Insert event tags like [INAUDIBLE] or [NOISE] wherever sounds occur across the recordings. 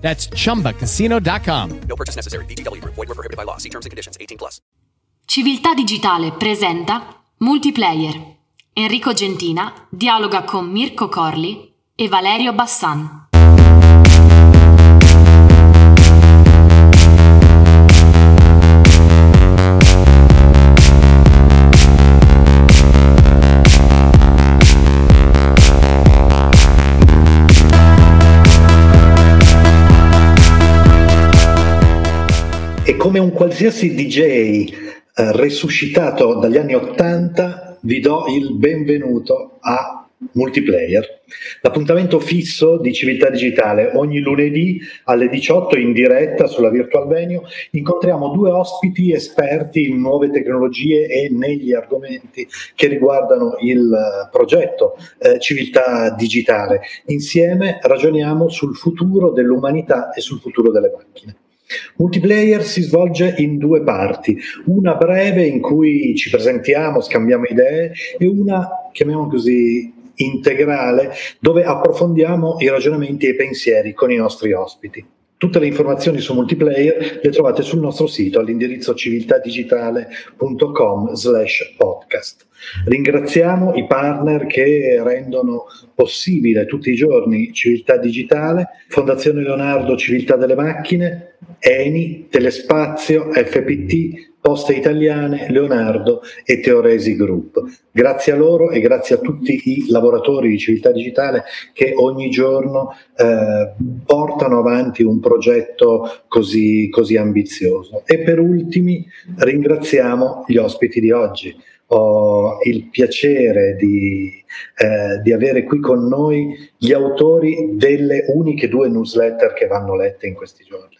That's chumbacasino.com. No purchase necessary. VGW Group. Void were prohibited by law. See terms and conditions. 18 plus. Civiltà Digitale presenta Multiplayer. Enrico Gentina dialoga con Mirko Corli e Valerio Bassan. Un qualsiasi DJ eh, resuscitato dagli anni Ottanta, vi do il benvenuto a Multiplayer, l'appuntamento fisso di Civiltà Digitale. Ogni lunedì alle 18 in diretta sulla Virtual Venue incontriamo due ospiti esperti in nuove tecnologie e negli argomenti che riguardano il eh, progetto eh, Civiltà Digitale. Insieme ragioniamo sul futuro dell'umanità e sul futuro delle macchine. Multiplayer si svolge in due parti, una breve in cui ci presentiamo, scambiamo idee e una, chiamiamo così, integrale dove approfondiamo i ragionamenti e i pensieri con i nostri ospiti. Tutte le informazioni su Multiplayer le trovate sul nostro sito all'indirizzo civiltadigitale.com slash podcast. Ringraziamo i partner che rendono possibile tutti i giorni Civiltà Digitale, Fondazione Leonardo Civiltà delle Macchine, Eni, Telespazio, FPT, Poste Italiane, Leonardo e Teoresi Group. Grazie a loro e grazie a tutti i lavoratori di Civiltà Digitale che ogni giorno eh, portano avanti un progetto così, così ambizioso. E per ultimi ringraziamo gli ospiti di oggi. Ho il piacere di, eh, di avere qui con noi gli autori delle uniche due newsletter che vanno lette in questi giorni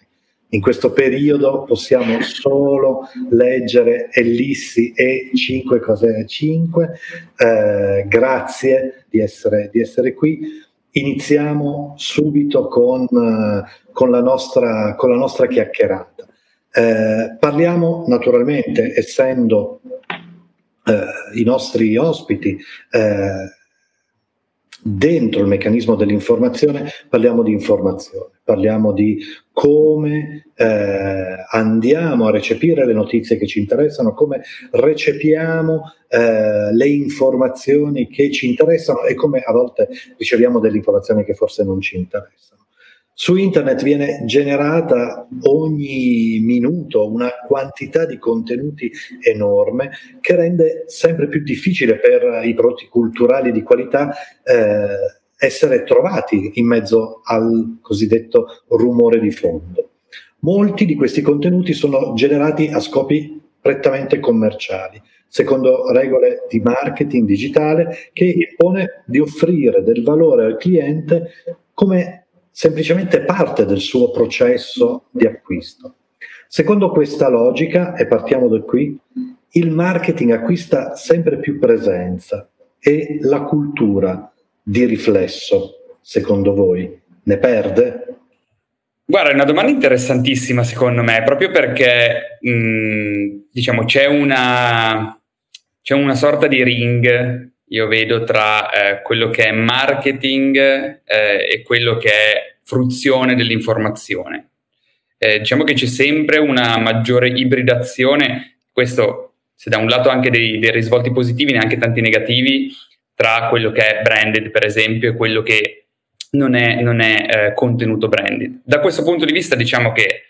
in questo periodo possiamo solo leggere Ellissi e 5 cose 5. Eh, grazie di essere, di essere, qui. Iniziamo subito con, eh, con, la, nostra, con la, nostra, chiacchierata. Eh, parliamo naturalmente, essendo eh, i nostri ospiti, eh, dentro il meccanismo dell'informazione parliamo di informazione, parliamo di come eh, andiamo a recepire le notizie che ci interessano, come recepiamo eh, le informazioni che ci interessano e come a volte riceviamo delle informazioni che forse non ci interessano. Su internet viene generata ogni minuto una quantità di contenuti enorme che rende sempre più difficile per i prodotti culturali di qualità eh, essere trovati in mezzo al cosiddetto rumore di fondo. Molti di questi contenuti sono generati a scopi prettamente commerciali, secondo regole di marketing digitale che impone di offrire del valore al cliente come semplicemente parte del suo processo di acquisto. Secondo questa logica, e partiamo da qui, il marketing acquista sempre più presenza e la cultura di riflesso, secondo voi, ne perde? Guarda, è una domanda interessantissima secondo me, proprio perché mh, diciamo c'è una, c'è una sorta di ring io vedo tra eh, quello che è marketing eh, e quello che è fruizione dell'informazione. Eh, diciamo che c'è sempre una maggiore ibridazione, questo se da un lato anche dei, dei risvolti positivi, neanche tanti negativi, tra quello che è branded per esempio e quello che non è, non è eh, contenuto branded. Da questo punto di vista diciamo che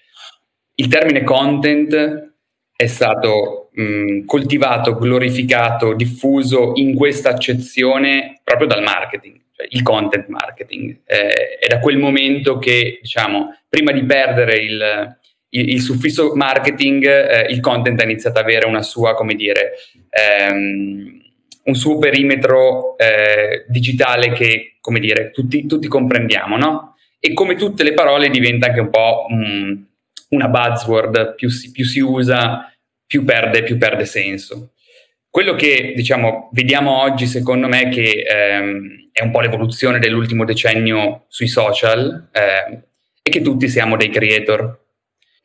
il termine content è stato mh, coltivato, glorificato, diffuso in questa accezione proprio dal marketing, cioè il content marketing. Eh, è da quel momento che, diciamo, prima di perdere il, il, il suffisso marketing, eh, il content ha iniziato ad avere una sua, come dire, ehm, un suo perimetro eh, digitale che, come dire, tutti, tutti, comprendiamo, no? E come tutte le parole diventa anche un po' mh, una buzzword, più si, più si usa più perde, più perde senso. Quello che diciamo, vediamo oggi, secondo me, che ehm, è un po' l'evoluzione dell'ultimo decennio sui social, eh, è che tutti siamo dei creator.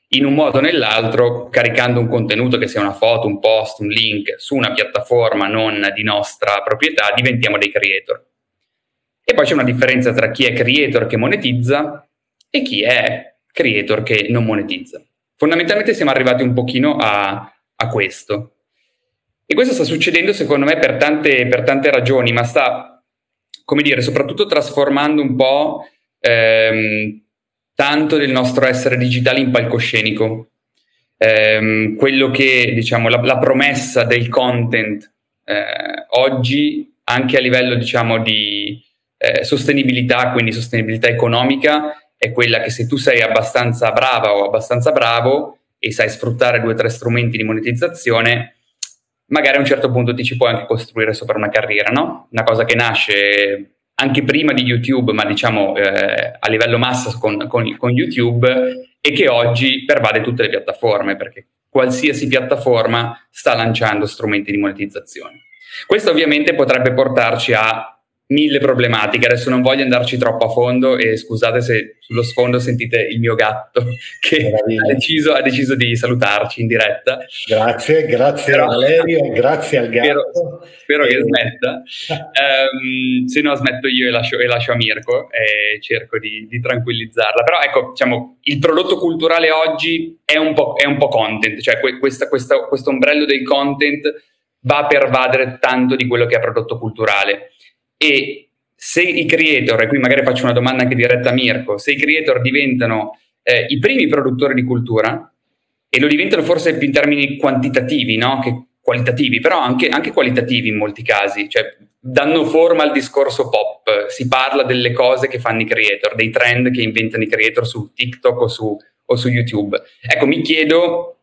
In un modo o nell'altro, caricando un contenuto che sia una foto, un post, un link su una piattaforma non di nostra proprietà, diventiamo dei creator. E poi c'è una differenza tra chi è creator che monetizza e chi è creator che non monetizza. Fondamentalmente siamo arrivati un pochino a, a questo. E questo sta succedendo secondo me per tante, per tante ragioni, ma sta, come dire, soprattutto trasformando un po' ehm, tanto del nostro essere digitale in palcoscenico. Ehm, quello che, diciamo, la, la promessa del content eh, oggi, anche a livello, diciamo, di eh, sostenibilità, quindi sostenibilità economica, è quella che se tu sei abbastanza brava o abbastanza bravo e sai sfruttare due o tre strumenti di monetizzazione, magari a un certo punto ti ci puoi anche costruire sopra una carriera, no? Una cosa che nasce anche prima di YouTube, ma diciamo eh, a livello massa con, con, con, YouTube e che oggi pervade tutte le piattaforme, perché qualsiasi piattaforma sta lanciando strumenti di monetizzazione. Questo ovviamente potrebbe portarci a mille problematiche. Adesso non voglio andarci troppo a fondo e scusate se sullo sfondo sentite il mio gatto [LAUGHS] che ha deciso, ha deciso, di salutarci in diretta. Grazie, grazie Però, Valerio, grazie al gatto. Spero, spero che smetta. um, [LAUGHS] se no smetto io e lascio, e lascio a Mirko e cerco di, di, tranquillizzarla. Però ecco, diciamo, il prodotto culturale oggi è un po', è un po content, cioè questa, questa, questo ombrello del content va a pervadere tanto di quello che è prodotto culturale e se i creator, e qui magari faccio una domanda anche diretta a Mirko, se i creator diventano eh, i primi produttori di cultura, e lo diventano forse più in termini quantitativi no? che qualitativi, però anche, anche, qualitativi in molti casi, cioè danno forma al discorso pop, si parla delle cose che fanno i creator, dei trend che inventano i creator su TikTok o su, o su YouTube. Ecco, mi chiedo,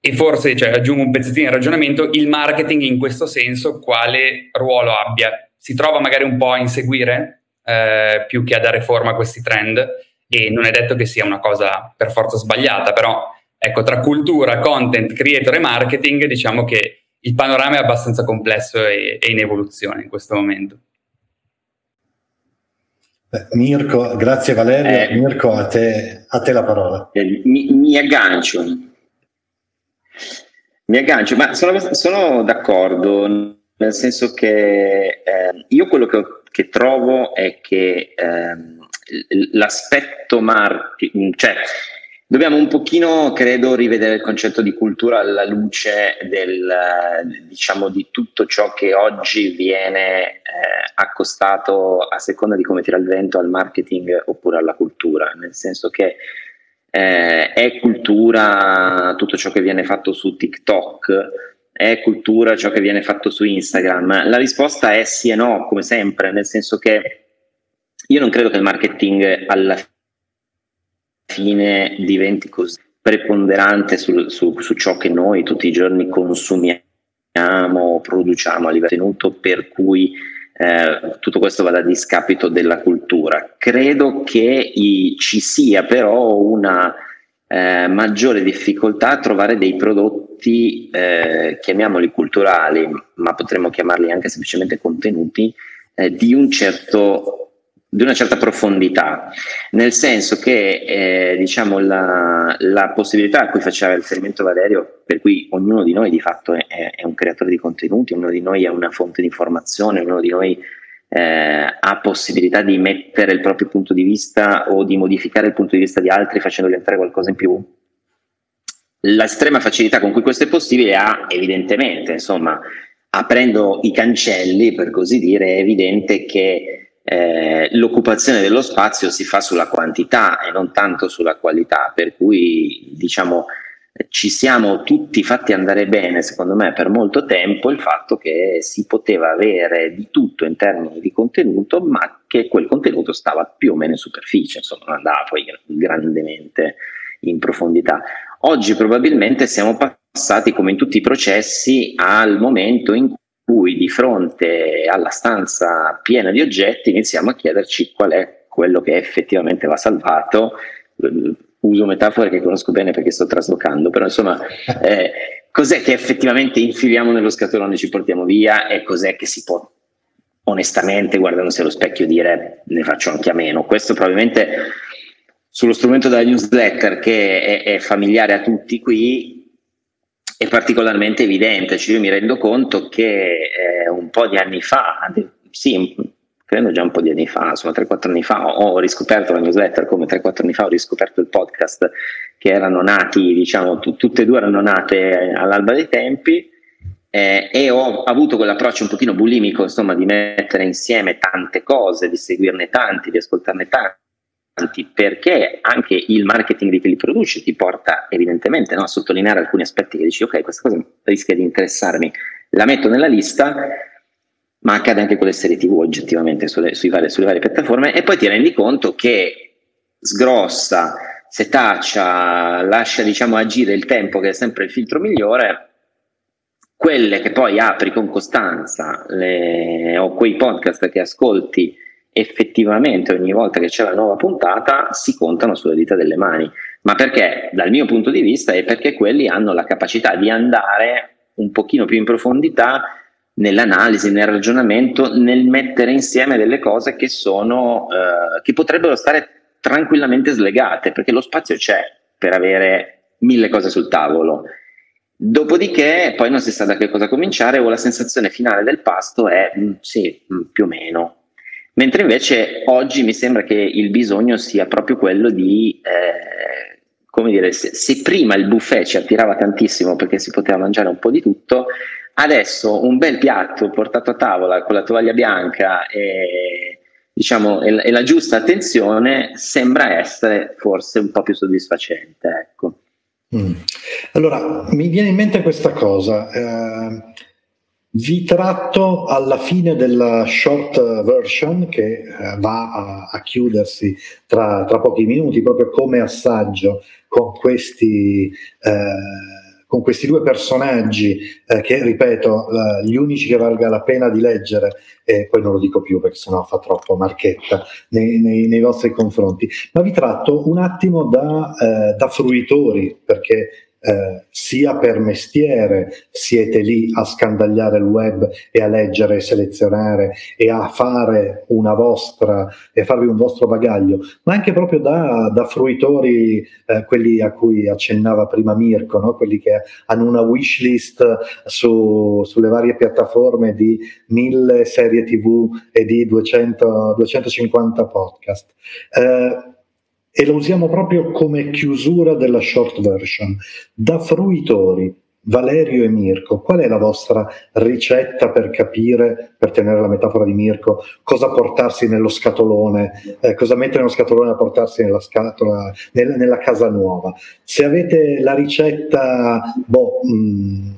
e forse cioè, aggiungo un pezzettino di ragionamento, il marketing in questo senso quale ruolo abbia si trova magari un po' a inseguire eh, più che a dare forma a questi trend e non è detto che sia una cosa per forza sbagliata, però ecco, tra cultura, content, creator e marketing diciamo che il panorama è abbastanza complesso e, e in evoluzione in questo momento. Mirko, grazie Valerio. Eh, Mirko, a te, a te, la parola. Eh, mi, mi, aggancio. Mi aggancio, ma sono, sono d'accordo nel senso che eh, io quello che, che, trovo è che eh, l'aspetto marketing, cioè dobbiamo un pochino, credo, rivedere il concetto di cultura alla luce del, diciamo, di tutto ciò che oggi viene eh, accostato a seconda di come tira il vento al marketing oppure alla cultura, nel senso che eh, è cultura tutto ciò che viene fatto su TikTok, è cultura ciò che viene fatto su Instagram? La risposta è sì e no, come sempre, nel senso che io non credo che il marketing alla fine diventi così preponderante su, su, su ciò che noi tutti i giorni consumiamo, produciamo a livello tenuto, per cui eh, tutto questo vada a discapito della cultura. Credo che i, ci sia però una eh, maggiore difficoltà a trovare dei prodotti, eh, chiamiamoli culturali, ma potremmo chiamarli anche semplicemente contenuti, eh, di, un certo, di, una certa profondità, nel senso che eh, diciamo la, la, possibilità a cui faceva riferimento Valerio, per cui ognuno di noi di fatto è, è un creatore di contenuti, ognuno di noi è una fonte di informazione, ognuno di noi eh, ha possibilità di mettere il proprio punto di vista o di modificare il punto di vista di altri facendogli entrare qualcosa in più? L'estrema facilità con cui questo è possibile ha evidentemente, insomma, aprendo i cancelli, per così dire, è evidente che eh, l'occupazione dello spazio si fa sulla quantità e non tanto sulla qualità, per cui diciamo ci siamo tutti fatti andare bene, secondo me, per molto tempo il fatto che si poteva avere di tutto in termini di contenuto, ma che quel contenuto stava più o meno in superficie, insomma, non andava poi grandemente in profondità. Oggi probabilmente siamo passati, come in tutti i processi, al momento in cui di fronte alla stanza piena di oggetti iniziamo a chiederci qual è quello che effettivamente va salvato uso metafore che conosco bene perché sto traslocando, però insomma, [LAUGHS] eh, cos'è che effettivamente infiliamo nello scatolone e ci portiamo via e cos'è che si può onestamente guardandosi allo specchio dire ne faccio anche a meno. Questo probabilmente sullo strumento della newsletter che è, è familiare a tutti qui è particolarmente evidente, cioè io mi rendo conto che eh, un po' di anni fa, sì, credo già un po' di anni fa, insomma 3-4 anni fa, ho riscoperto la newsletter come 3-4 anni fa ho riscoperto il podcast che erano nati, diciamo, t- tutte e due erano nate all'alba dei tempi eh, e ho avuto quell'approccio un pochino bulimico, insomma, di mettere insieme tante cose, di seguirne tanti, di ascoltarne tanti, perché anche il marketing di chi li produce ti porta evidentemente no, a sottolineare alcuni aspetti che dici, ok, questa cosa rischia di interessarmi, la metto nella lista, ma accade anche con le serie TV oggettivamente sulle, varie, sulle varie piattaforme, e poi ti rendi conto che sgrossa, setaccia, lascia diciamo agire il tempo che è sempre il filtro migliore quelle che poi apri con costanza le, o quei podcast che ascolti effettivamente ogni volta che c'è la nuova puntata si contano sulle dita delle mani. Ma perché? Dal mio punto di vista è perché quelli hanno la capacità di andare un pochino più in profondità nell'analisi, nel ragionamento, nel mettere insieme delle cose che sono eh, che potrebbero stare tranquillamente slegate, perché lo spazio c'è per avere mille cose sul tavolo Dopodiché poi non si sa da che cosa cominciare o la sensazione finale del pasto è mm, sì, mm, più o meno. Mentre invece oggi mi sembra che il bisogno sia proprio quello di, eh, come dire, se, se, prima il buffet ci attirava tantissimo perché si poteva mangiare un po' di tutto, adesso un bel piatto portato a tavola con la tovaglia bianca e, diciamo, e, e la giusta attenzione sembra essere forse un po' più soddisfacente. Ecco. Mm. Allora, mi viene in mente questa cosa. Eh, vi tratto alla fine della short version che eh, va a, a chiudersi tra, tra, pochi minuti, proprio come assaggio con questi eh, con questi due personaggi eh, che, ripeto, eh, gli unici che valga la pena di leggere, e poi non lo dico più perché sennò fa troppo marchetta nei, nei, nei vostri confronti, ma vi tratto un attimo da, eh, da fruitori, perché eh, sia per mestiere siete lì a scandagliare il web e a leggere e selezionare e a fare una vostra e farvi un vostro bagaglio, ma anche proprio da, da fruitori, eh, quelli a cui accennava prima Mirko, no? quelli che hanno una wish list su, sulle varie piattaforme di mille serie tv e di 200, 250 podcast. Eh, e lo usiamo proprio come chiusura della short version. Da fruitori, Valerio e Mirko, qual è la vostra ricetta per capire, per tenere la metafora di Mirko, cosa portarsi nello scatolone, eh, cosa mettere nello scatolone a portarsi nella scatola, nel, nella casa nuova? Se avete la ricetta, boh, mh, mm,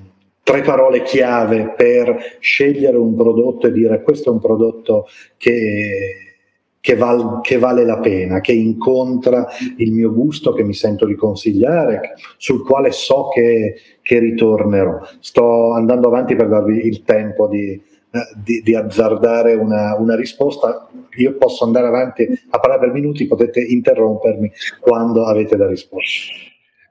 tre parole chiave per scegliere un prodotto e dire questo è un prodotto che che, val, che, vale la pena, che incontra il mio gusto, che mi sento di consigliare, sul quale so che, che ritornerò. Sto andando avanti per darvi il tempo di, eh, di, di azzardare una, una, risposta. Io posso andare avanti a parlare per minuti, potete interrompermi quando avete la risposta.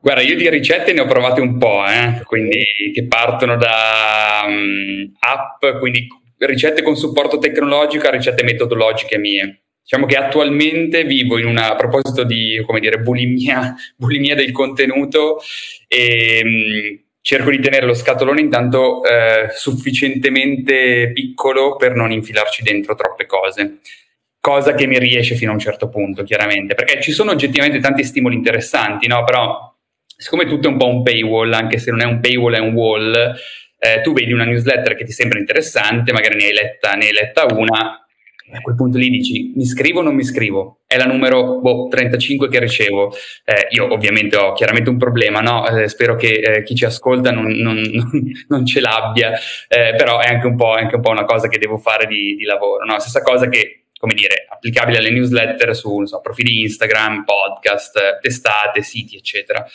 Guarda, io di ricette ne ho provate un po', eh? quindi che partono da um, app, quindi ricette con supporto tecnologico a ricette metodologiche mie. Diciamo che attualmente vivo in una, a proposito di, come dire, bulimia, [LAUGHS] bulimia del contenuto e mh, mm, cerco di tenere lo scatolone intanto eh, sufficientemente piccolo per non infilarci dentro troppe cose. Cosa che mi riesce fino a un certo punto, chiaramente, perché ci sono oggettivamente tanti stimoli interessanti, no? Però, siccome tutto è un po' un paywall, anche se non è un paywall, è un wall, eh, tu vedi una newsletter che ti sembra interessante, magari ne hai letta, ne hai letta una, a quel punto lì dici mi scrivo o non mi scrivo? È la numero boh, 35 che ricevo. Eh, io ovviamente ho chiaramente un problema, no? eh, spero che eh, chi ci ascolta non, non, non ce l'abbia, eh, però è anche, è anche, un po', una cosa che devo fare di, di lavoro. No? Stessa cosa che, come dire, applicabile alle newsletter su so, profili Instagram, podcast, testate, siti, eccetera.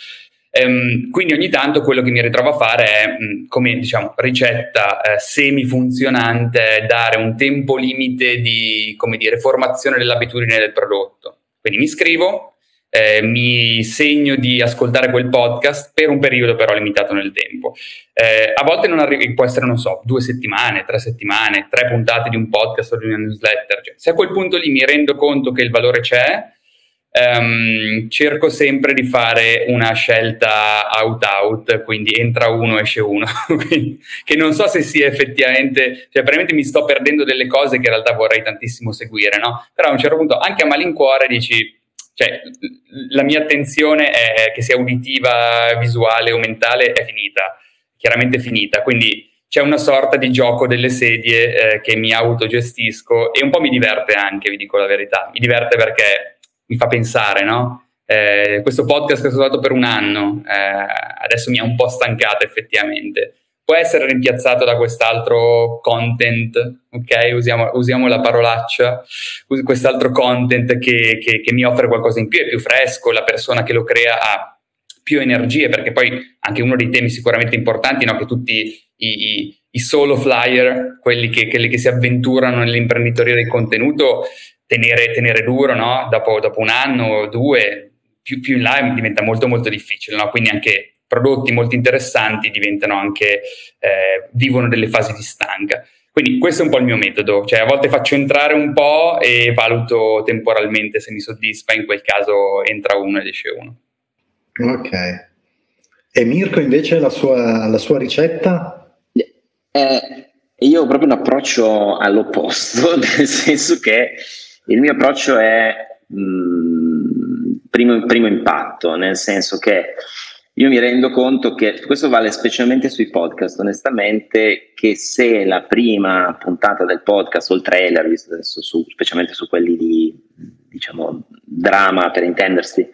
Um, quindi ogni tanto quello che mi ritrovo a fare è, mh, come diciamo, ricetta eh, semi-funzionante, dare un tempo limite di, come dire, formazione dell'abitudine del prodotto. Quindi mi scrivo, eh, mi segno di ascoltare quel podcast per un periodo però limitato nel tempo. Eh, a volte non arrivi, può essere, non so, due settimane, tre settimane, tre puntate di un podcast o di una newsletter. Cioè, se a quel punto lì mi rendo conto che il valore c'è, ehm, cerco sempre di fare una scelta out-out, quindi entra uno, esce uno, [LAUGHS] che non so se sia effettivamente, cioè veramente mi sto perdendo delle cose che in realtà vorrei tantissimo seguire, no? Però a un certo punto anche a malincuore dici cioè, la mia attenzione è che sia uditiva, visuale o mentale è finita, chiaramente finita, quindi c'è una sorta di gioco delle sedie eh, che mi autogestisco e un po' mi diverte anche, vi dico la verità, mi diverte perché mi fa pensare, no? Eh, questo podcast che ho usato per un anno, eh, adesso mi ha un po' stancato effettivamente può essere rimpiazzato da quest'altro content, ok? Usiamo, usiamo la parolaccia, quest'altro content che, che, che, mi offre qualcosa in più, è più fresco, la persona che lo crea ha più energie, perché poi anche uno dei temi sicuramente importanti, no? che tutti i, i, i solo flyer, quelli che, quelli che, si avventurano nell'imprenditoria del contenuto, tenere, tenere duro, no? dopo, dopo, un anno o due, più, più in là diventa molto molto difficile, no? quindi anche prodotti molto interessanti diventano anche, eh, vivono delle fasi di stanca. Quindi questo è un po' il mio metodo, cioè a volte faccio entrare un po' e valuto temporalmente se mi soddisfa, in quel caso entra uno ed esce uno. Ok. E Mirko invece la sua, la sua ricetta? Eh, io ho proprio un approccio all'opposto, [LAUGHS] nel senso che il mio approccio è mh, mm, primo, primo impatto, nel senso che io mi rendo conto che questo vale specialmente sui podcast, onestamente, che se la prima puntata del podcast o il trailer, visto adesso su, specialmente su quelli di diciamo drama per intendersi,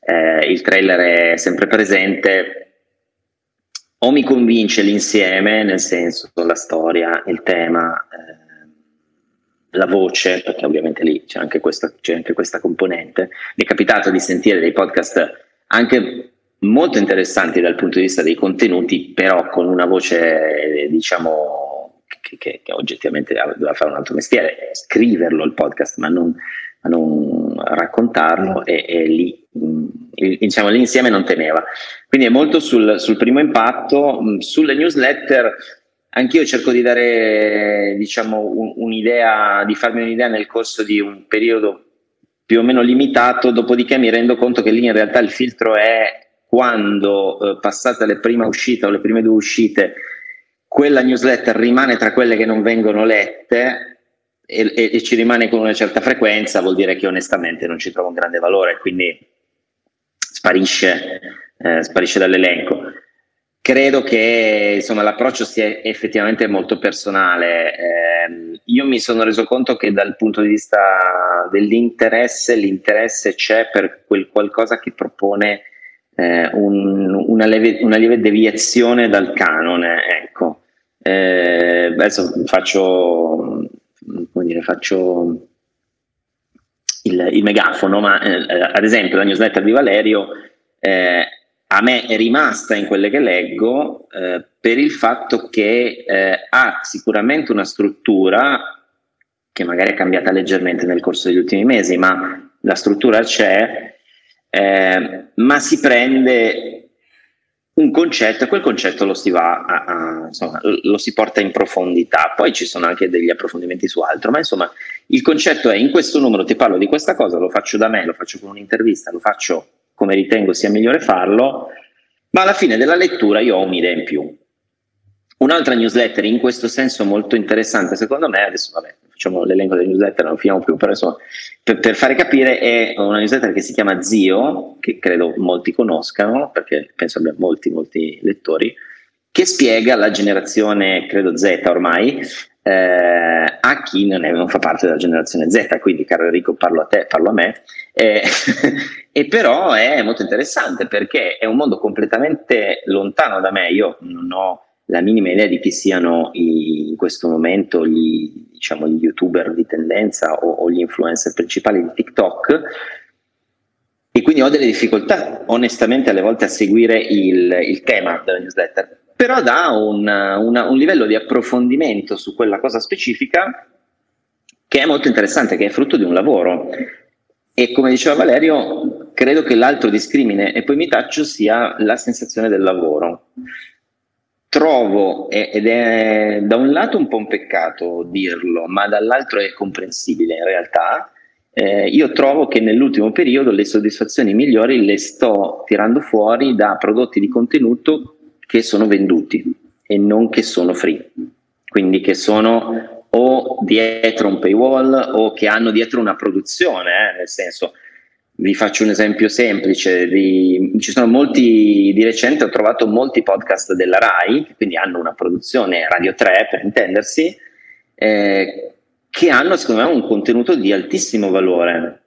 eh, il trailer è sempre presente, o mi convince l'insieme, nel senso la storia, il tema, eh, la voce, perché ovviamente lì c'è anche, questa, c'è anche questa componente. Mi è capitato di sentire dei podcast anche molto interessanti dal punto di vista dei contenuti, però con una voce, diciamo, che, che, che oggettivamente doveva fare un altro mestiere, scriverlo il podcast, ma non, ma non raccontarlo, e, e lì, mh, diciamo, l'insieme non teneva. Quindi è molto sul, sul primo impatto, mh, sulle newsletter. Anch'io cerco di dare, diciamo, un, un'idea, di farmi un'idea nel corso di un periodo più o meno limitato, dopodiché mi rendo conto che lì in realtà il filtro è quando eh, passate le prime uscite o le prime due uscite, quella newsletter rimane tra quelle che non vengono lette e, e, e, ci rimane con una certa frequenza, vuol dire che onestamente non ci trovo un grande valore, quindi sparisce, eh, sparisce dall'elenco. Credo che insomma, l'approccio sia effettivamente molto personale. Eh, io mi sono reso conto che dal punto di vista dell'interesse, l'interesse c'è per quel qualcosa che propone eh, un, una, lieve, una, lieve, deviazione dal canone. Ecco. Eh, adesso faccio, dire, faccio il, il megafono, ma eh, ad esempio la newsletter di Valerio eh, a me è rimasta in quelle che leggo eh, per il fatto che eh, ha sicuramente una struttura che magari è cambiata leggermente nel corso degli ultimi mesi, ma la struttura c'è eh, ma si prende un concetto e quel concetto lo si va a, a, insomma, lo si porta in profondità. Poi ci sono anche degli approfondimenti su altro, ma insomma il concetto è in questo numero ti parlo di questa cosa, lo faccio da me, lo faccio con un'intervista, lo faccio come ritengo sia migliore farlo, ma alla fine della lettura io ho un'idea in più. Un'altra newsletter in questo senso molto interessante, secondo me, adesso vabbè, facciamo l'elenco delle newsletter, non finiamo più, però insomma, per, per, fare capire è una newsletter che si chiama Zio, che credo molti conoscano, perché penso abbia molti, molti lettori, che spiega la generazione, credo Z ormai, eh, a chi non, è, non, fa parte della generazione Z, quindi caro Enrico parlo a te, parlo a me, eh, [LAUGHS] e però è molto interessante perché è un mondo completamente lontano da me, io non ho la minima idea di chi siano i, in questo momento gli, diciamo, gli youtuber di tendenza o, o, gli influencer principali di TikTok. E quindi ho delle difficoltà onestamente alle volte a seguire il, il tema della newsletter, però dà un, una, un livello di approfondimento su quella cosa specifica che è molto interessante, che è frutto di un lavoro. E come diceva Valerio, credo che l'altro discrimine, e poi mi taccio, sia la sensazione del lavoro. Trovo, ed è da un lato un po' un peccato dirlo, ma dall'altro è comprensibile in realtà, eh, io trovo che nell'ultimo periodo le soddisfazioni migliori le sto tirando fuori da prodotti di contenuto che sono venduti e non che sono free, quindi che sono o dietro un paywall o che hanno dietro una produzione, eh, nel senso vi faccio un esempio semplice, di, ci sono molti, di recente ho trovato molti podcast della RAI, quindi hanno una produzione Radio 3 per intendersi, eh, che hanno secondo me un contenuto di altissimo valore,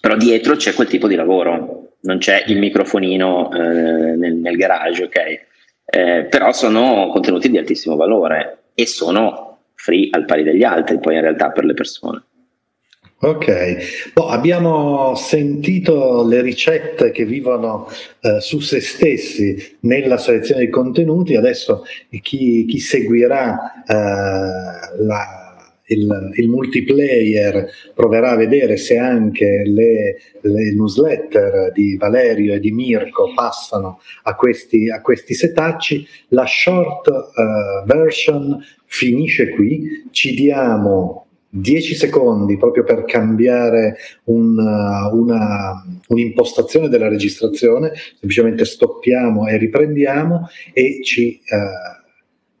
però dietro c'è quel tipo di lavoro, non c'è il microfonino eh, nel, nel, garage, ok? Eh, però sono contenuti di altissimo valore e sono free al pari degli altri poi in realtà per le persone. Ok, boh, abbiamo sentito le ricette che vivono eh, su se stessi nella selezione dei contenuti, adesso chi, chi seguirà eh, la, il, il, multiplayer proverà a vedere se anche le, le, newsletter di Valerio e di Mirko passano a questi, a questi setacci. La short uh, version finisce qui, ci diamo 10 secondi proprio per cambiare un, una, un'impostazione della registrazione, semplicemente stoppiamo e riprendiamo e ci... Uh,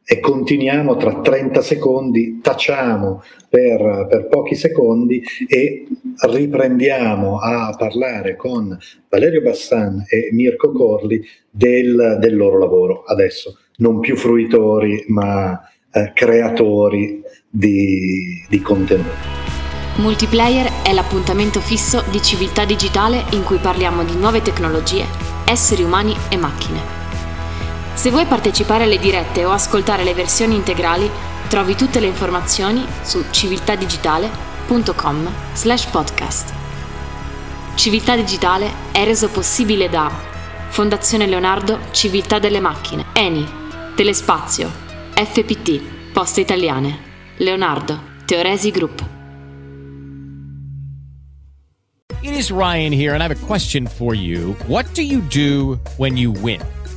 e continuiamo tra 30 secondi, tacciamo per, per, pochi secondi e riprendiamo a parlare con Valerio Bassan e Mirko Corli del, del loro lavoro. Adesso non più fruitori ma eh, creatori di, di contenuti. Multiplayer è l'appuntamento fisso di civiltà digitale in cui parliamo di nuove tecnologie, esseri umani e macchine se vuoi partecipare alle dirette o ascoltare le versioni integrali, trovi tutte le informazioni su civiltadigitale.com slash podcast. Civiltà Digitale è reso possibile da Fondazione Leonardo Civiltà delle Macchine, ENI, Telespazio, FPT, Poste Italiane, Leonardo, Teoresi Group. It is Ryan here and I have a question for you. What do you do when you win?